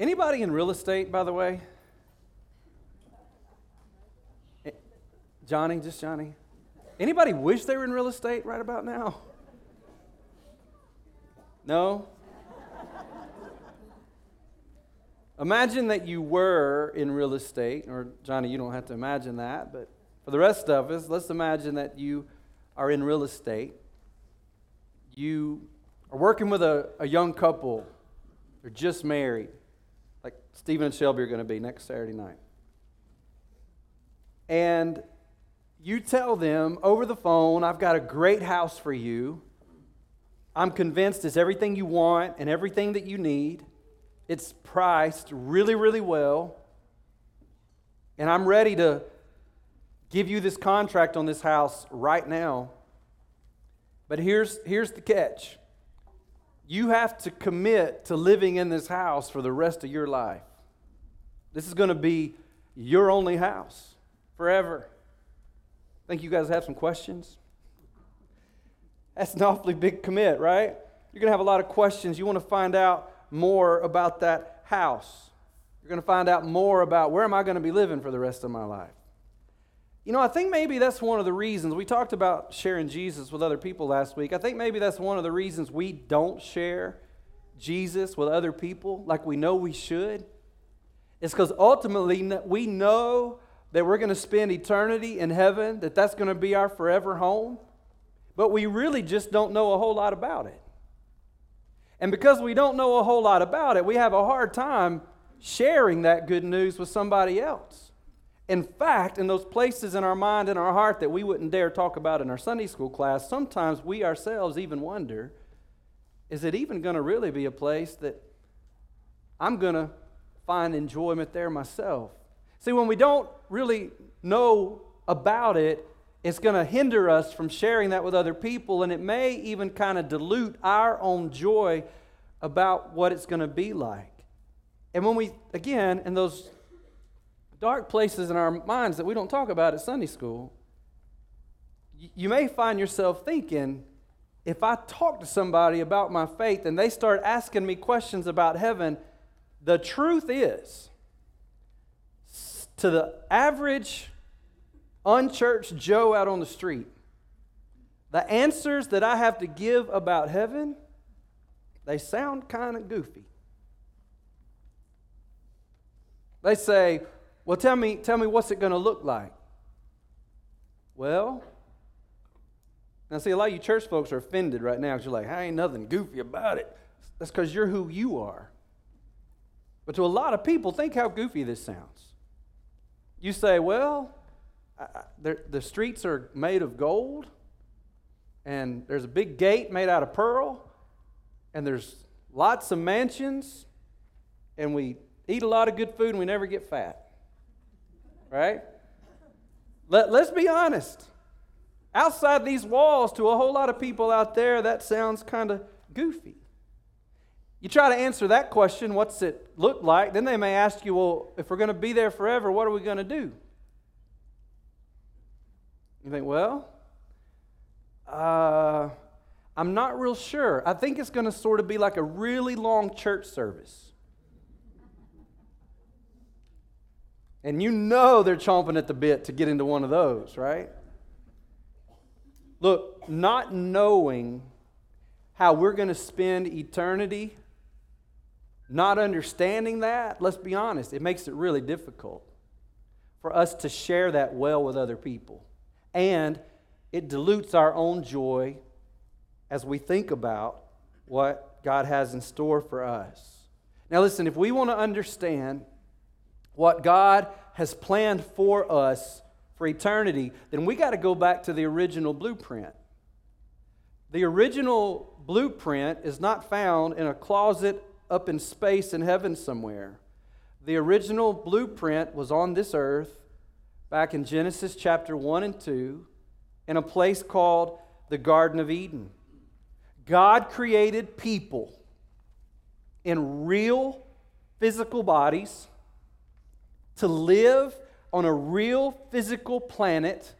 Anybody in real estate, by the way? Eh, Johnny, just Johnny. Anybody wish they were in real estate right about now? No? Imagine that you were in real estate, or Johnny, you don't have to imagine that, but for the rest of us, let's imagine that you are in real estate. You are working with a, a young couple, they're just married, like Stephen and Shelby are going to be next Saturday night. And you tell them over the phone, I've got a great house for you. I'm convinced it's everything you want and everything that you need. It's priced really, really well. And I'm ready to give you this contract on this house right now. But here's, here's the catch you have to commit to living in this house for the rest of your life. This is going to be your only house forever. I Think you guys have some questions? That's an awfully big commit, right? You're going to have a lot of questions. You want to find out more about that house. You're going to find out more about where am I going to be living for the rest of my life. You know, I think maybe that's one of the reasons we talked about sharing Jesus with other people last week. I think maybe that's one of the reasons we don't share Jesus with other people like we know we should. It's because ultimately we know that we're going to spend eternity in heaven, that that's going to be our forever home, but we really just don't know a whole lot about it. And because we don't know a whole lot about it, we have a hard time sharing that good news with somebody else. In fact, in those places in our mind and our heart that we wouldn't dare talk about in our Sunday school class, sometimes we ourselves even wonder is it even going to really be a place that I'm going to find enjoyment there myself? See, when we don't really know about it, it's going to hinder us from sharing that with other people, and it may even kind of dilute our own joy about what it's going to be like. And when we, again, in those dark places in our minds that we don't talk about at Sunday school, you may find yourself thinking, if I talk to somebody about my faith and they start asking me questions about heaven, the truth is, to the average unchurched Joe out on the street, the answers that I have to give about heaven, they sound kind of goofy. They say, well, tell me, tell me what's it going to look like? Well, now see, a lot of you church folks are offended right now because you're like, I ain't nothing goofy about it. That's because you're who you are. But to a lot of people, think how goofy this sounds. You say, well, I, the streets are made of gold, and there's a big gate made out of pearl, and there's lots of mansions, and we eat a lot of good food and we never get fat right? Let, let's be honest. Outside these walls, to a whole lot of people out there, that sounds kind of goofy. You try to answer that question, what's it look like? Then they may ask you, well, if we're going to be there forever, what are we going to do? You think, well, uh, I'm not real sure. I think it's going to sort of be like a really long church service. And you know they're chomping at the bit to get into one of those, right? Look, not knowing how we're going to spend eternity, not understanding that, let's be honest, it makes it really difficult for us to share that well with other people. And it dilutes our own joy as we think about what God has in store for us. Now, listen, if we want to understand what God has planned for us for eternity, then we got to go back to the original blueprint. The original blueprint is not found in a closet up in space in heaven somewhere. The original blueprint was on this earth back in Genesis chapter 1 and 2 in a place called the Garden of Eden. God created people in real physical bodies to live on a real physical planet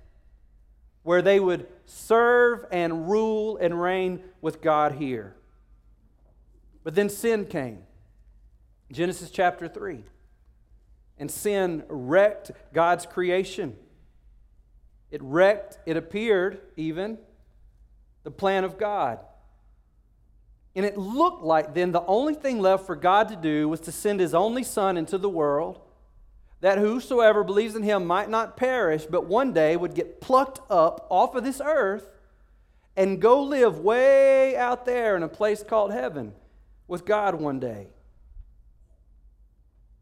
where they would serve and rule and reign with God here. But then sin came. Genesis chapter 3. And sin wrecked God's creation. It wrecked, it appeared even, the plan of God. And it looked like then the only thing left for God to do was to send his only Son into the world, that whosoever believes in him might not perish, but one day would get plucked up off of this earth and go live way out there in a place called heaven with God one day.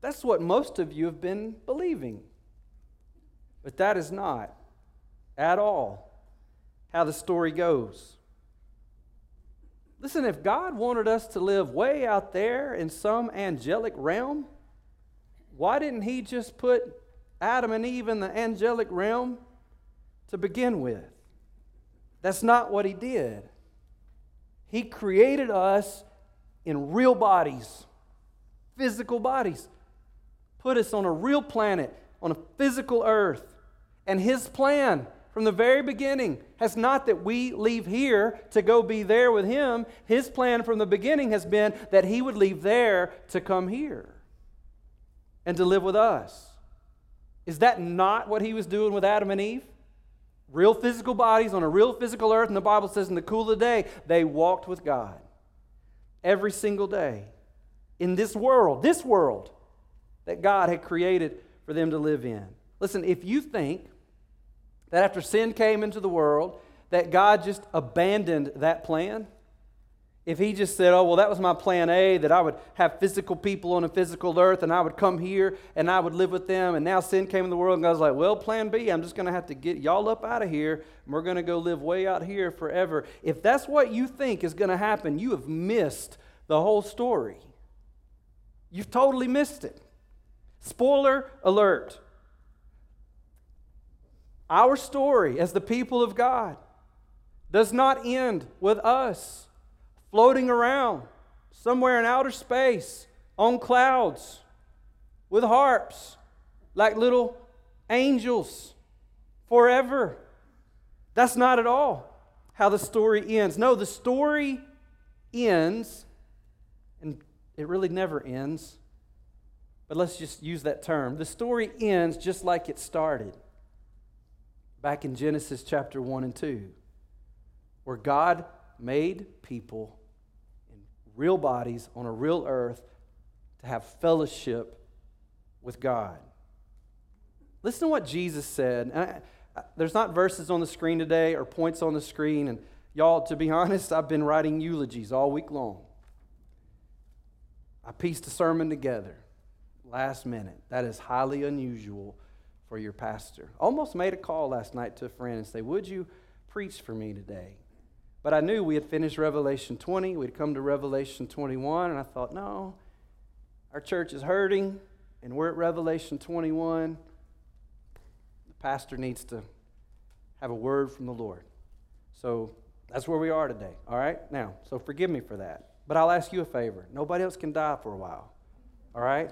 That's what most of you have been believing. But that is not at all how the story goes. Listen, if God wanted us to live way out there in some angelic realm, why didn't He just put Adam and Eve in the angelic realm to begin with? That's not what He did. He created us in real bodies, physical bodies, put us on a real planet, on a physical earth. And His plan from the very beginning has not that we leave here to go be there with Him. His plan from the beginning has been that He would leave there to come here and to live with us. Is that not what He was doing with Adam and Eve? Real physical bodies on a real physical earth, and the Bible says in the cool of the day, they walked with God every single day in this world, this world that God had created for them to live in. Listen, if you think that after sin came into the world, that God just abandoned that plan, if he just said, Oh, well, that was my plan A, that I would have physical people on a physical earth and I would come here and I would live with them, and now sin came in the world, and God's like, Well, plan B, I'm just going to have to get y'all up out of here, and we're going to go live way out here forever. If that's what you think is going to happen, you have missed the whole story. You've totally missed it. Spoiler alert. Our story as the people of God does not end with us floating around somewhere in outer space on clouds with harps like little angels forever. That's not at all how the story ends. No, the story ends, and it really never ends, but let's just use that term. The story ends just like it started back in Genesis chapter 1 and 2, where God made people in real bodies on a real earth to have fellowship with God. Listen to what Jesus said. I, there's not verses on the screen today or points on the screen. And y'all, to be honest, I've been writing eulogies all week long. I pieced a sermon together last minute. That is highly unusual for your pastor. Almost made a call last night to a friend and say, Would you preach for me today? But I knew we had finished Revelation 20. We'd come to Revelation 21, and I thought, no, our church is hurting, and we're at Revelation 21. The pastor needs to have a word from the Lord. So that's where we are today, all right? Now, so forgive me for that. But I'll ask you a favor. Nobody else can die for a while, all right?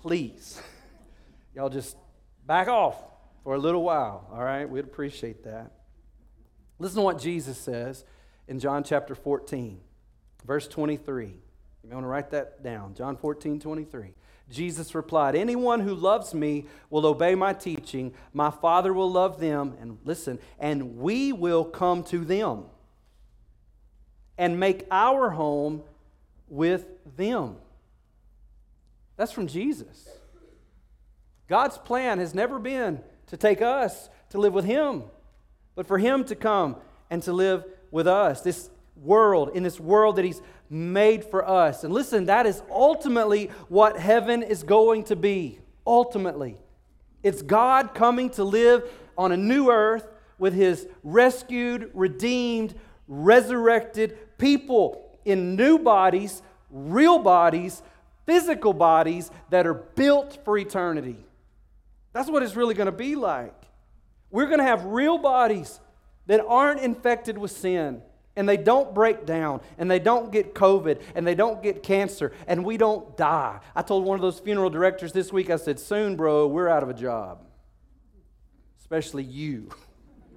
Please. Y'all just back off for a little while, all right? We'd appreciate that. Listen to what Jesus says in John chapter 14, verse 23. You may want to write that down. John 14, 23. Jesus replied, Anyone who loves me will obey my teaching. My Father will love them, and listen, and we will come to them and make our home with them. That's from Jesus. God's plan has never been to take us to live with Him but for Him to come and to live with us, this world, in this world that He's made for us. And listen, that is ultimately what heaven is going to be. Ultimately, it's God coming to live on a new earth with His rescued, redeemed, resurrected people in new bodies, real bodies, physical bodies that are built for eternity. That's what it's really going to be like. We're going to have real bodies that aren't infected with sin and they don't break down and they don't get COVID and they don't get cancer and we don't die. I told one of those funeral directors this week, I said, Soon, bro, we're out of a job, especially you.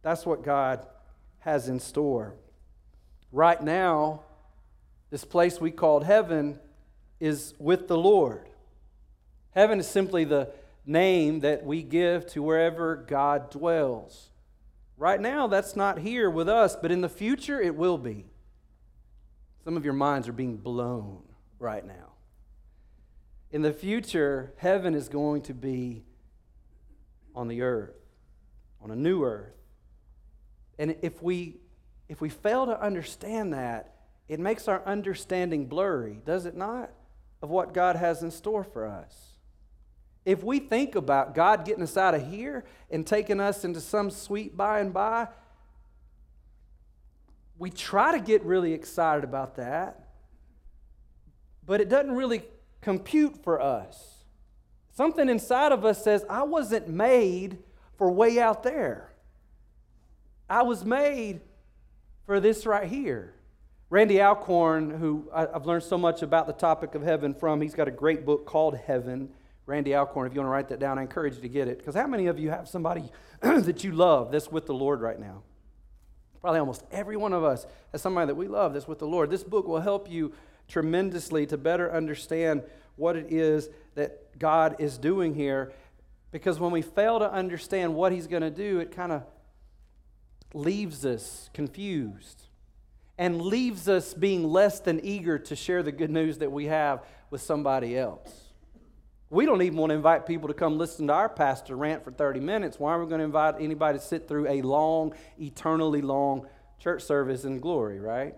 That's what God has in store. Right now, This place we called heaven is with the Lord. Heaven is simply the name that we give to wherever God dwells. Right now, that's not here with us, but in the future, it will be. Some of your minds are being blown right now. In the future, heaven is going to be on the earth, on a new earth. And if we if we fail to understand that, it makes our understanding blurry, does it not, of what God has in store for us. If we think about God getting us out of here and taking us into some sweet by and by, we try to get really excited about that, but it doesn't really compute for us. Something inside of us says, I wasn't made for way out there. I was made for this right here. Randy Alcorn, who I've learned so much about the topic of heaven from, he's got a great book called Heaven. Randy Alcorn, if you want to write that down, I encourage you to get it. Because how many of you have somebody that you love that's with the Lord right now? Probably almost every one of us has somebody that we love that's with the Lord. This book will help you tremendously to better understand what it is that God is doing here. Because when we fail to understand what He's going to do, it kind of leaves us confused and leaves us being less than eager to share the good news that we have with somebody else. We don't even want to invite people to come listen to our pastor rant for 30 minutes. Why are we going to invite anybody to sit through a long, eternally long church service in glory, right?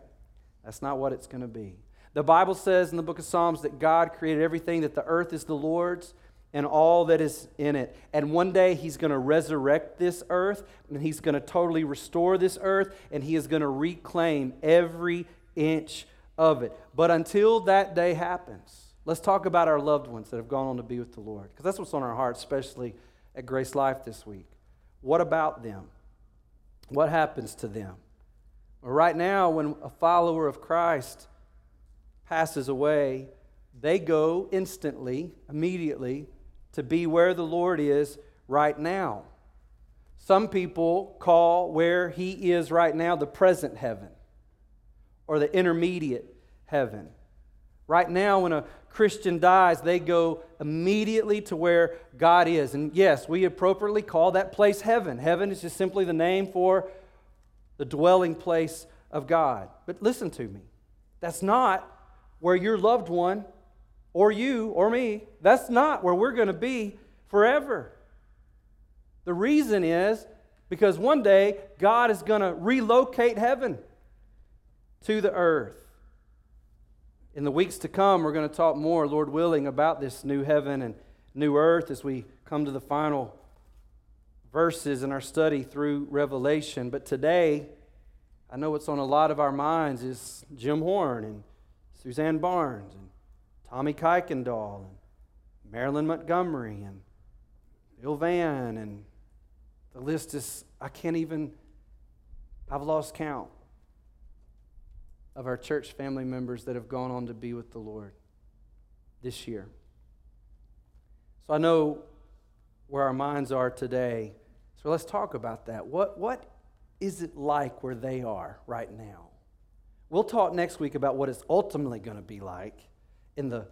That's not what it's going to be. The Bible says in the book of Psalms that God created everything, that the earth is the Lord's and all that is in it. And one day he's going to resurrect this earth and he's going to totally restore this earth and he is going to reclaim every inch of it. But until that day happens, let's talk about our loved ones that have gone on to be with the Lord because that's what's on our hearts, especially at Grace Life this week. What about them? What happens to them? Well, right now, when a follower of Christ passes away, they go instantly, immediately, to be where the Lord is right now. Some people call where He is right now the present heaven or the intermediate heaven. Right now, when a Christian dies, they go immediately to where God is. And yes, we appropriately call that place heaven. Heaven is just simply the name for the dwelling place of God. But listen to me that's not where your loved one or you or me, that's not where we're going to be forever. The reason is because one day God is going to relocate heaven to the earth. In the weeks to come, we're going to talk more, Lord willing, about this new heaven and new earth as we come to the final verses in our study through Revelation. But today, I know what's on a lot of our minds is Jim Horn and Suzanne Barnes and Tommy Kuykendall and Marilyn Montgomery and Bill Van and the list is I can't even I've lost count of our church family members that have gone on to be with the Lord this year. So I know where our minds are today. So let's talk about that. What, what is it like where they are right now? We'll talk next week about what it's ultimately going to be like in the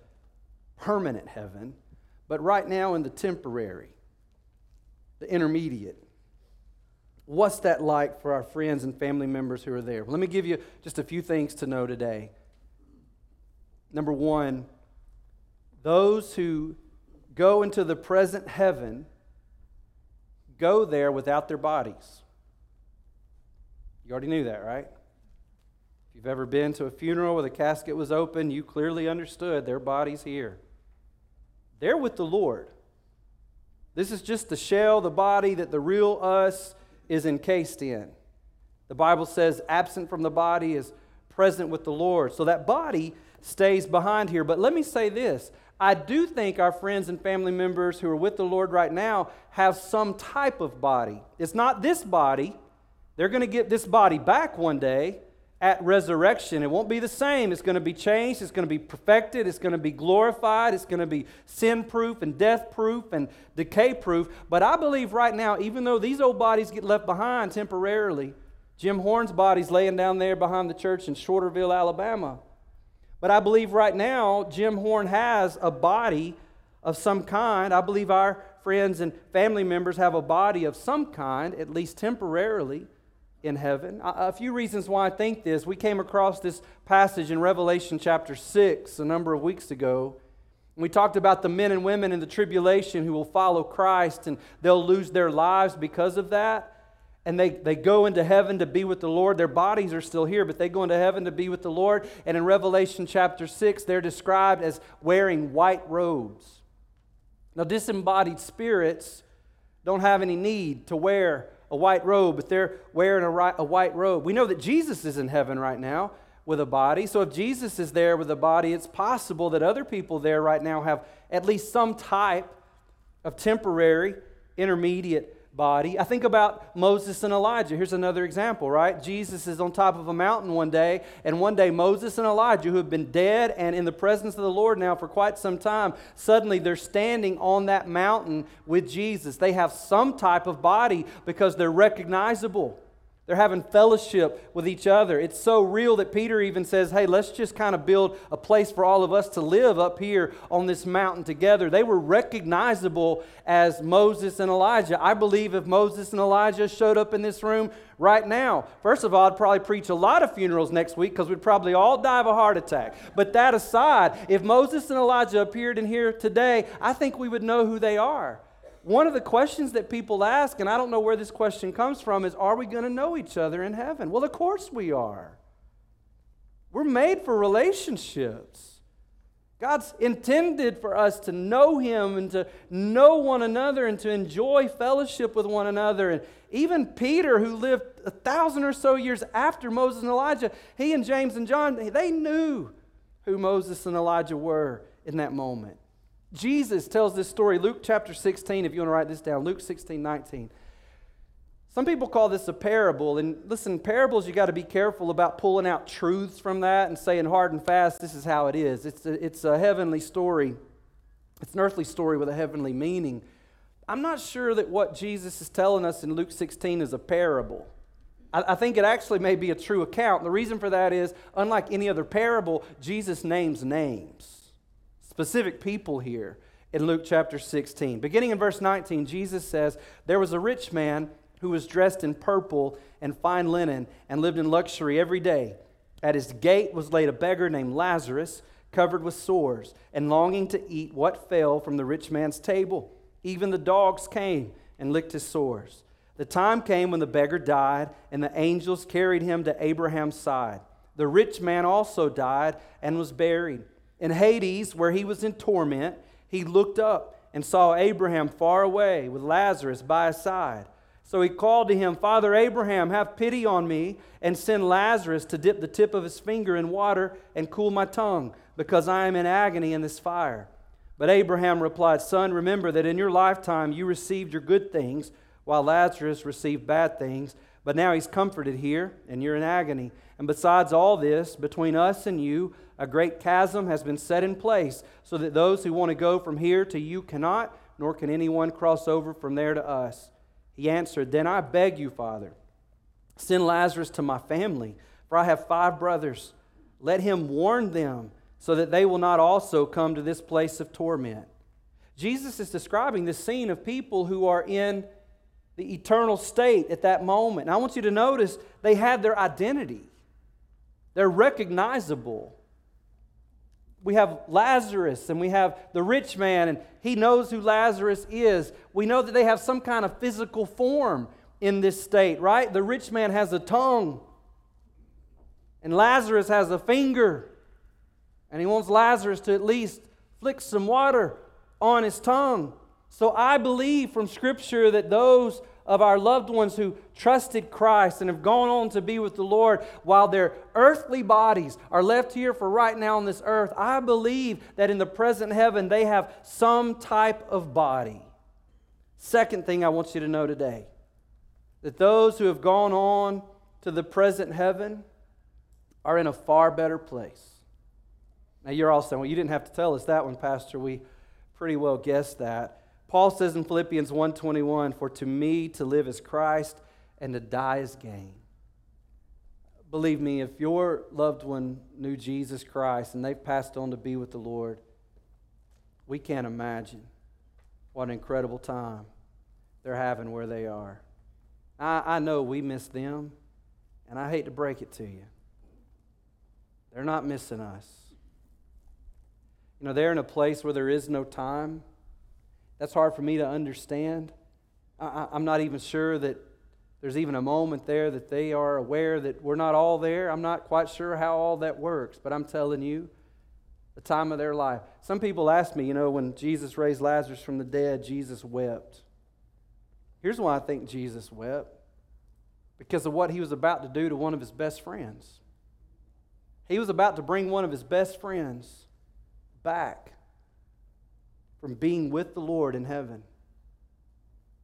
permanent heaven, but right now in the temporary, the intermediate. What's that like for our friends and family members who are there? Let me give you just a few things to know today. Number one, those who go into the present heaven go there without their bodies. You already knew that, right? If you've ever been to a funeral where the casket was open, you clearly understood their bodies here. They're with the Lord. This is just the shell, the body that the real us is encased in. The Bible says, absent from the body is present with the Lord. So that body stays behind here. But let me say this I do think our friends and family members who are with the Lord right now have some type of body. It's not this body. They're going to get this body back one day, at resurrection. It won't be the same. It's going to be changed. It's going to be perfected. It's going to be glorified. It's going to be sin proof and death proof and decay proof. But I believe right now, even though these old bodies get left behind temporarily, Jim Horn's body's laying down there behind the church in Shorterville, Alabama. But I believe right now Jim Horn has a body of some kind. I believe our friends and family members have a body of some kind, at least temporarily, in heaven. A few reasons why I think this. We came across this passage in Revelation chapter 6 a number of weeks ago. We talked about the men and women in the tribulation who will follow Christ and they'll lose their lives because of that. And they, they go into heaven to be with the Lord. Their bodies are still here, but they go into heaven to be with the Lord. And in Revelation chapter 6, they're described as wearing white robes. Now, disembodied spirits don't have any need to wear a white robe, but they're wearing a, a white robe. We know that Jesus is in heaven right now with a body. So if Jesus is there with a body, it's possible that other people there right now have at least some type of temporary, intermediate body. I think about Moses and Elijah. Here's another example, right? Jesus is on top of a mountain one day, and one day Moses and Elijah, who have been dead and in the presence of the Lord now for quite some time, suddenly they're standing on that mountain with Jesus. They have some type of body because they're recognizable. They're having fellowship with each other. It's so real that Peter even says, hey, let's just kind of build a place for all of us to live up here on this mountain together. They were recognizable as Moses and Elijah. I believe if Moses and Elijah showed up in this room right now, first of all, I'd probably preach a lot of funerals next week because we'd probably all die of a heart attack. But that aside, if Moses and Elijah appeared in here today, I think we would know who they are one of the questions that people ask, and I don't know where this question comes from, is Are we going to know each other in heaven? Well, of course we are. We're made for relationships. God's intended for us to know Him and to know one another and to enjoy fellowship with one another. And even Peter, who lived a thousand or so years after Moses and Elijah, he and James and John, they knew who Moses and Elijah were in that moment. Jesus tells this story, Luke chapter 16, if you want to write this down, Luke 16, 19. Some people call this a parable. And listen, parables, you got to be careful about pulling out truths from that and saying hard and fast, this is how it is. It's a, it's a heavenly story, it's an earthly story with a heavenly meaning. I'm not sure that what Jesus is telling us in Luke 16 is a parable. I, I think it actually may be a true account. The reason for that is, unlike any other parable, Jesus names names specific people here in Luke chapter 16. Beginning in verse 19, Jesus says, There was a rich man who was dressed in purple and fine linen and lived in luxury every day. At his gate was laid a beggar named Lazarus, covered with sores, and longing to eat what fell from the rich man's table. Even the dogs came and licked his sores. The time came when the beggar died, and the angels carried him to Abraham's side. The rich man also died and was buried. In Hades, where he was in torment, he looked up and saw Abraham far away with Lazarus by his side. So he called to him, Father Abraham, have pity on me and send Lazarus to dip the tip of his finger in water and cool my tongue, because I am in agony in this fire. But Abraham replied, Son, remember that in your lifetime you received your good things, while Lazarus received bad things. But now he's comforted here, and you're in agony. And besides all this, between us and you, a great chasm has been set in place, so that those who want to go from here to you cannot, nor can anyone cross over from there to us. He answered, Then I beg you, Father, send Lazarus to my family, for I have five brothers. Let him warn them, so that they will not also come to this place of torment. Jesus is describing the scene of people who are in the eternal state at that moment. And I want you to notice they have their identity, they're recognizable we have Lazarus and we have the rich man, and he knows who Lazarus is. We know that they have some kind of physical form in this state, right? The rich man has a tongue, and Lazarus has a finger, and he wants Lazarus to at least flick some water on his tongue. So I believe from Scripture that those of our loved ones who trusted Christ and have gone on to be with the Lord while their earthly bodies are left here for right now on this earth, I believe that in the present heaven they have some type of body. Second thing I want you to know today that those who have gone on to the present heaven are in a far better place. Now, you're all saying, well, you didn't have to tell us that one, Pastor. We pretty well guessed that. Paul says in Philippians 1:21, "For to me to live is Christ and to die is gain." believe me, if your loved one knew Jesus Christ and they've passed on to be with the Lord, we can't imagine what an incredible time they're having where they are. I, I know we miss them, and I hate to break it to you. They're not missing us. You know, they're in a place where there is no time. That's hard for me to understand. I, am not even sure that there's even a moment there that they are aware that we're not all there. I'm not quite sure how all that works, but I'm telling you, the time of their life. Some people ask me, you know, when Jesus raised Lazarus from the dead, Jesus wept. Here's why I think Jesus wept because of what he was about to do to one of his best friends. He was about to bring one of his best friends back from being with the Lord in heaven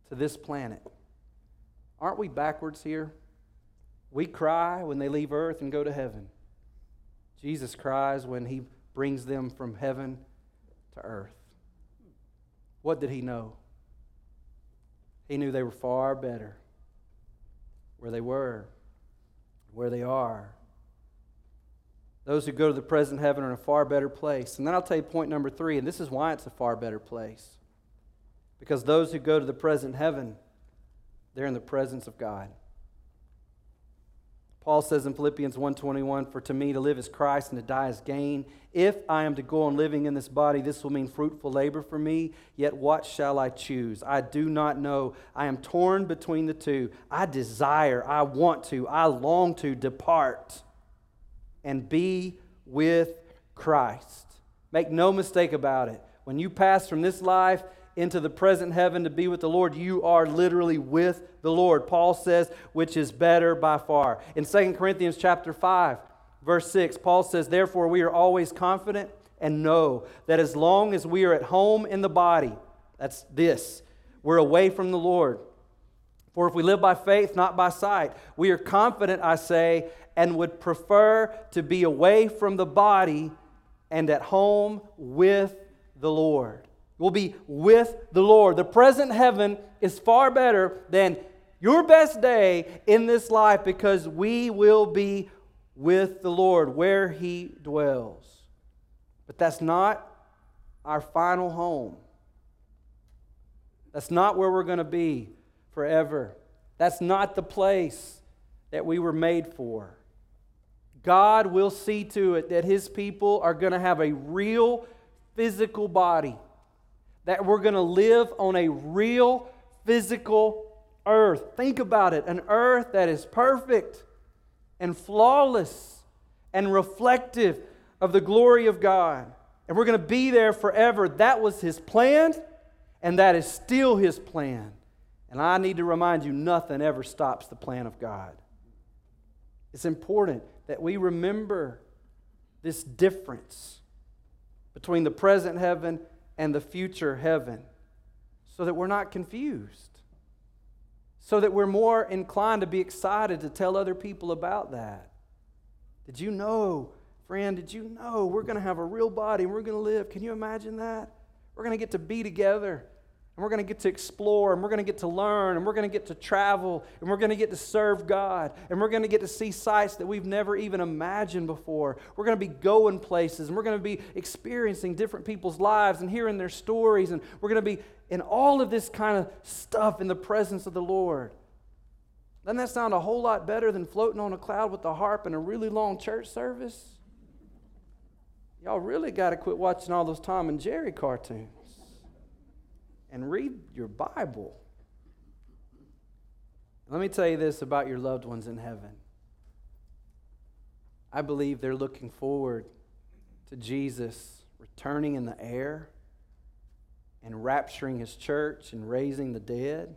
to this planet. Aren't we backwards here? We cry when they leave earth and go to heaven. Jesus cries when he brings them from heaven to earth. What did he know? He knew they were far better where they were, where they are. Those who go to the present heaven are in a far better place. And then I'll tell you point number three, and this is why it's a far better place. Because those who go to the present heaven, they're in the presence of God. Paul says in Philippians 1:21, "For to me to live is Christ and to die is gain. If I am to go on living in this body, this will mean fruitful labor for me. Yet what shall I choose? I do not know. I am torn between the two. I desire, I want to, I long to depart and be with Christ. Make no mistake about it. When you pass from this life into the present heaven to be with the Lord, you are literally with the Lord. Paul says, which is better by far. In 2 Corinthians chapter 5, verse 6, Paul says, Therefore we are always confident and know that as long as we are at home in the body, that's this, we're away from the Lord. For if we live by faith, not by sight, we are confident, I say, and would prefer to be away from the body and at home with the Lord. We'll be with the Lord. The present heaven is far better than your best day in this life because we will be with the Lord where He dwells. But that's not our final home. That's not where we're going to be forever. That's not the place that we were made for. God will see to it that His people are going to have a real physical body that we're going to live on a real physical earth. Think about it an earth that is perfect and flawless and reflective of the glory of God. And we're going to be there forever. That was His plan, and that is still His plan. And I need to remind you nothing ever stops the plan of God. It's important that we remember this difference between the present heaven and the future heaven so that we're not confused, so that we're more inclined to be excited to tell other people about that. Did you know, friend, did you know we're going to have a real body and we're going to live? Can you imagine that? We're going to get to be together and we're going to get to explore, and we're going to get to learn, and we're going to get to travel, and we're going to get to serve God, and we're going to get to see sights that we've never even imagined before. We're going to be going places, and we're going to be experiencing different people's lives and hearing their stories, and we're going to be in all of this kind of stuff in the presence of the Lord. Doesn't that sound a whole lot better than floating on a cloud with a harp and a really long church service? Y'all really got to quit watching all those Tom and Jerry cartoons and read your Bible. Let me tell you this about your loved ones in heaven. I believe they're looking forward to Jesus returning in the air and rapturing his church and raising the dead.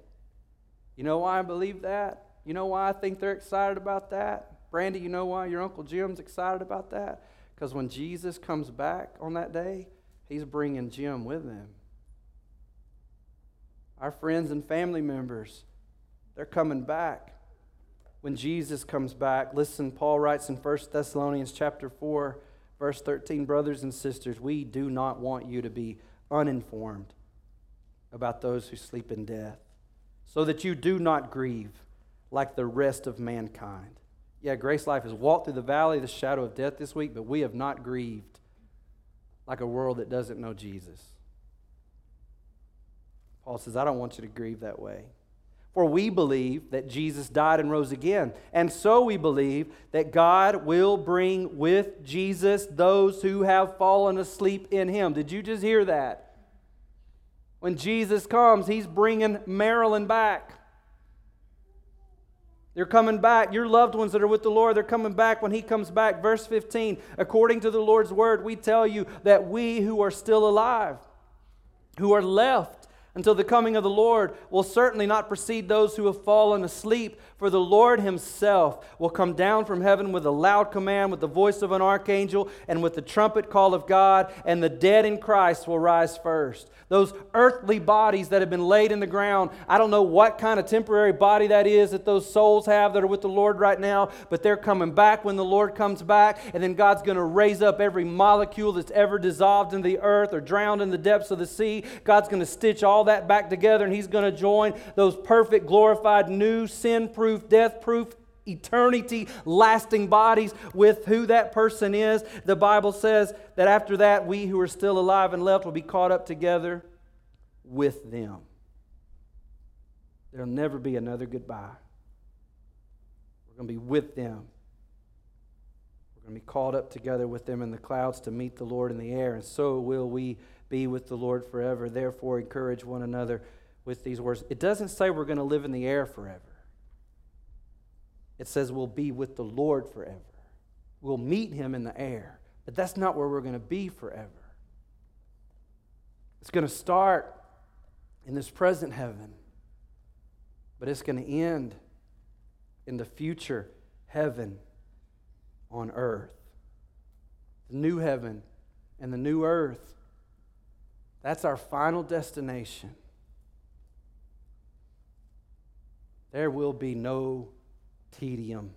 You know why I believe that? You know why I think they're excited about that? Brandy, you know why your Uncle Jim's excited about that? Because when Jesus comes back on that day, he's bringing Jim with him our friends and family members, they're coming back. When Jesus comes back, listen, Paul writes in 1 Thessalonians chapter 4, verse 13, brothers and sisters, we do not want you to be uninformed about those who sleep in death, so that you do not grieve like the rest of mankind. Yeah, Grace Life has walked through the valley of the shadow of death this week, but we have not grieved like a world that doesn't know Jesus. Paul says, I don't want you to grieve that way. For we believe that Jesus died and rose again. And so we believe that God will bring with Jesus those who have fallen asleep in him. Did you just hear that? When Jesus comes, he's bringing Marilyn back. They're coming back. Your loved ones that are with the Lord, they're coming back when He comes back. Verse 15 According to the Lord's word, we tell you that we who are still alive, who are left, until the coming of the Lord will certainly not precede those who have fallen asleep. For the Lord himself will come down from heaven with a loud command, with the voice of an archangel, and with the trumpet call of God, and the dead in Christ will rise first. Those earthly bodies that have been laid in the ground, I don't know what kind of temporary body that is that those souls have that are with the Lord right now, but they're coming back when the Lord comes back, and then God's going to raise up every molecule that's ever dissolved in the earth or drowned in the depths of the sea. God's going to stitch all that back together, and He's going to join those perfect, glorified, new, sin proof proof, death proof, eternity lasting bodies with who that person is. The Bible says that after that, we who are still alive and left will be caught up together with them. There'll never be another goodbye. We're going to be with them. We're going to be caught up together with them in the clouds to meet the Lord in the air, and so will we be with the Lord forever. Therefore, encourage one another with these words. It doesn't say we're going to live in the air forever it says we'll be with the Lord forever. We'll meet him in the air. But that's not where we're going to be forever. It's going to start in this present heaven, but it's going to end in the future heaven on earth. The new heaven and the new earth. That's our final destination. There will be no tedium,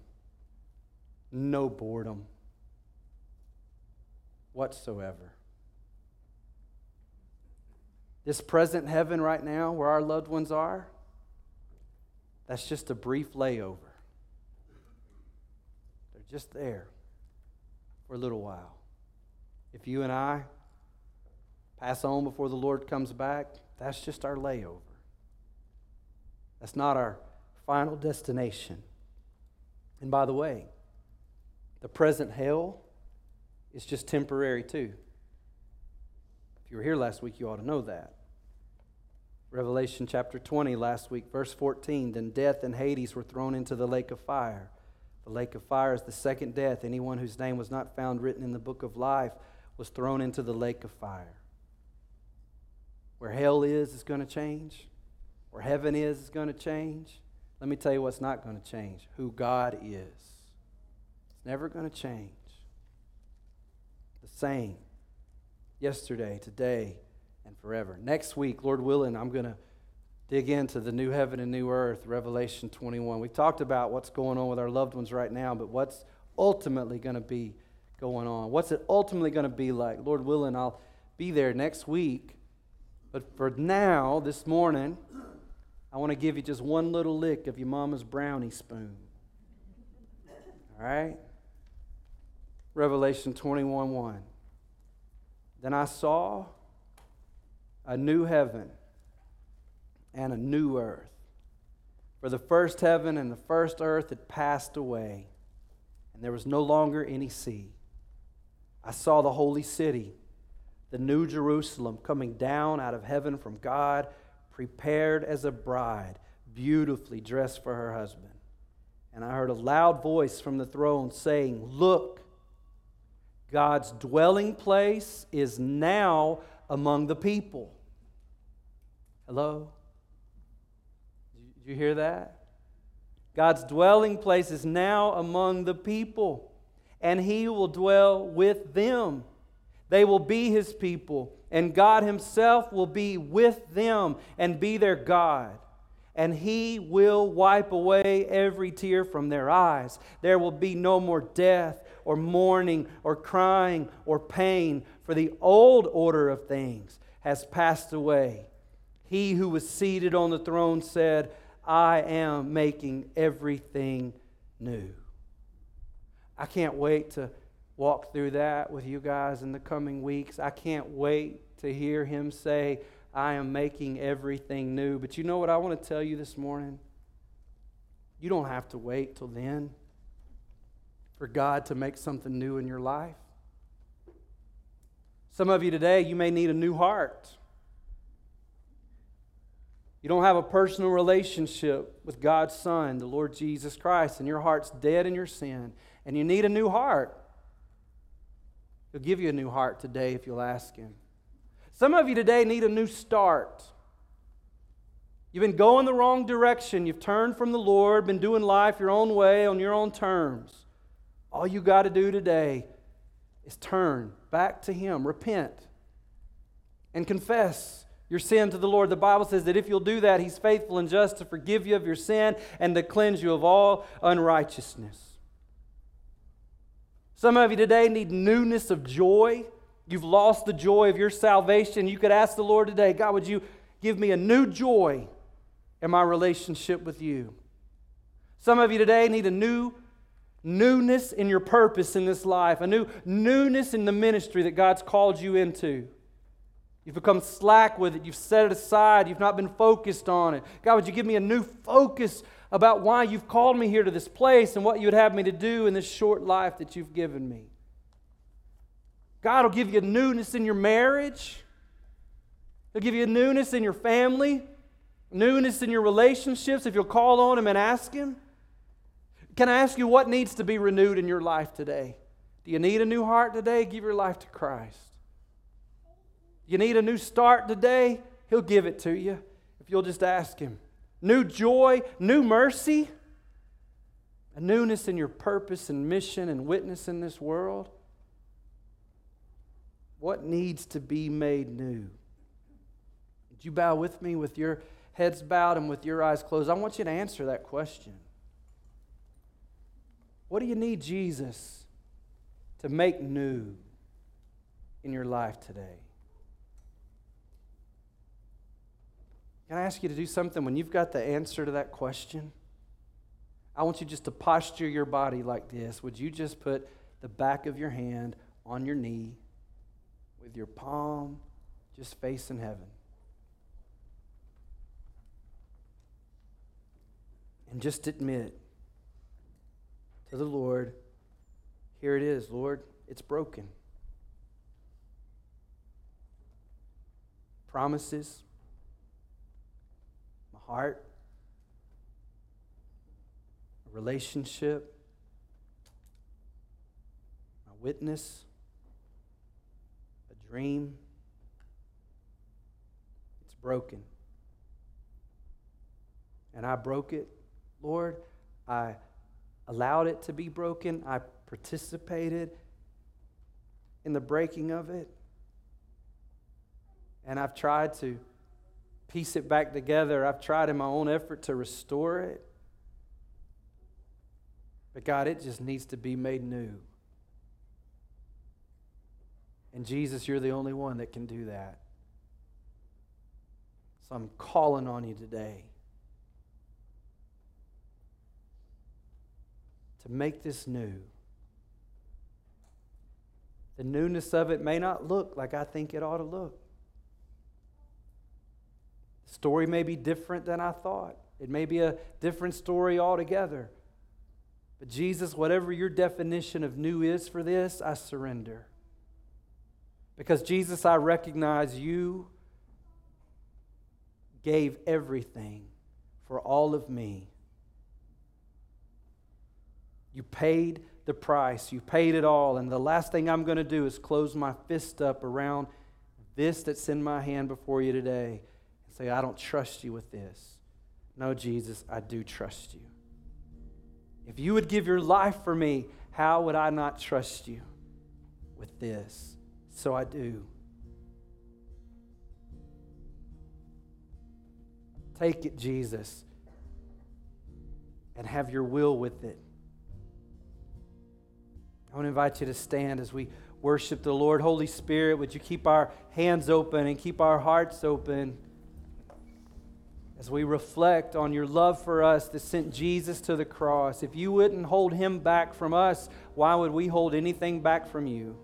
no boredom whatsoever. This present heaven right now, where our loved ones are, that's just a brief layover. They're just there for a little while. If you and I pass on before the Lord comes back, that's just our layover. That's not our final destination. And by the way, the present hell is just temporary too. If you were here last week, you ought to know that. Revelation chapter 20, last week, verse 14 Then death and Hades were thrown into the lake of fire. The lake of fire is the second death. Anyone whose name was not found written in the book of life was thrown into the lake of fire. Where hell is, is going to change. Where heaven is, is going to change. Let me tell you what's not going to change who God is. It's never going to change. The same yesterday, today, and forever. Next week, Lord willing, I'm going to dig into the new heaven and new earth, Revelation 21. We've talked about what's going on with our loved ones right now, but what's ultimately going to be going on? What's it ultimately going to be like? Lord willing, I'll be there next week. But for now, this morning, I want to give you just one little lick of your mama's brownie spoon. All right? Revelation 21 1. Then I saw a new heaven and a new earth. For the first heaven and the first earth had passed away, and there was no longer any sea. I saw the holy city, the new Jerusalem, coming down out of heaven from God prepared as a bride, beautifully dressed for her husband. And I heard a loud voice from the throne saying, Look, God's dwelling place is now among the people. Hello? Did you hear that? God's dwelling place is now among the people, and He will dwell with them. They will be His people and God Himself will be with them and be their God. And He will wipe away every tear from their eyes. There will be no more death or mourning or crying or pain, for the old order of things has passed away. He who was seated on the throne said, I am making everything new. I can't wait to walk through that with you guys in the coming weeks. I can't wait to hear him say, I am making everything new. But you know what I want to tell you this morning? You don't have to wait till then for God to make something new in your life. Some of you today, you may need a new heart. You don't have a personal relationship with God's Son, the Lord Jesus Christ, and your heart's dead in your sin, and you need a new heart. He'll give you a new heart today if you'll ask Him. Some of you today need a new start. You've been going the wrong direction. You've turned from the Lord, been doing life your own way, on your own terms. All you got to do today is turn back to Him, repent, and confess your sin to the Lord. The Bible says that if you'll do that, He's faithful and just to forgive you of your sin and to cleanse you of all unrighteousness. Some of you today need newness of joy. You've lost the joy of your salvation. You could ask the Lord today, God, would you give me a new joy in my relationship with you? Some of you today need a new newness in your purpose in this life, a new newness in the ministry that God's called you into. You've become slack with it. You've set it aside. You've not been focused on it. God, would you give me a new focus about why you've called me here to this place and what you would have me to do in this short life that you've given me? God will give you newness in your marriage. He'll give you newness in your family, newness in your relationships if you'll call on Him and ask Him. Can I ask you what needs to be renewed in your life today? Do you need a new heart today? Give your life to Christ. You need a new start today? He'll give it to you if you'll just ask Him. New joy, new mercy, a newness in your purpose and mission and witness in this world. What needs to be made new? Would you bow with me with your heads bowed and with your eyes closed? I want you to answer that question. What do you need Jesus to make new in your life today? Can I ask you to do something when you've got the answer to that question? I want you just to posture your body like this. Would you just put the back of your hand on your knee with your palm just facing heaven? And just admit to the Lord, here it is, Lord, it's broken. Promises, heart, a relationship, a witness, a dream. It's broken. And I broke it, Lord. I allowed it to be broken. I participated in the breaking of it. And I've tried to piece it back together. I've tried in my own effort to restore it. But God, it just needs to be made new. And Jesus, you're the only one that can do that. So I'm calling on you today to make this new. The newness of it may not look like I think it ought to look. Story may be different than I thought. It may be a different story altogether. But Jesus, whatever your definition of new is for this, I surrender. Because Jesus, I recognize you gave everything for all of me. You paid the price, you paid it all. And the last thing I'm going to do is close my fist up around this that's in my hand before you today say, I don't trust you with this. No, Jesus, I do trust you. If you would give your life for me, how would I not trust you with this? So I do. Take it, Jesus, and have your will with it. I want to invite you to stand as we worship the Lord. Holy Spirit, would you keep our hands open and keep our hearts open? As we reflect on your love for us that sent Jesus to the cross. If you wouldn't hold him back from us, why would we hold anything back from you?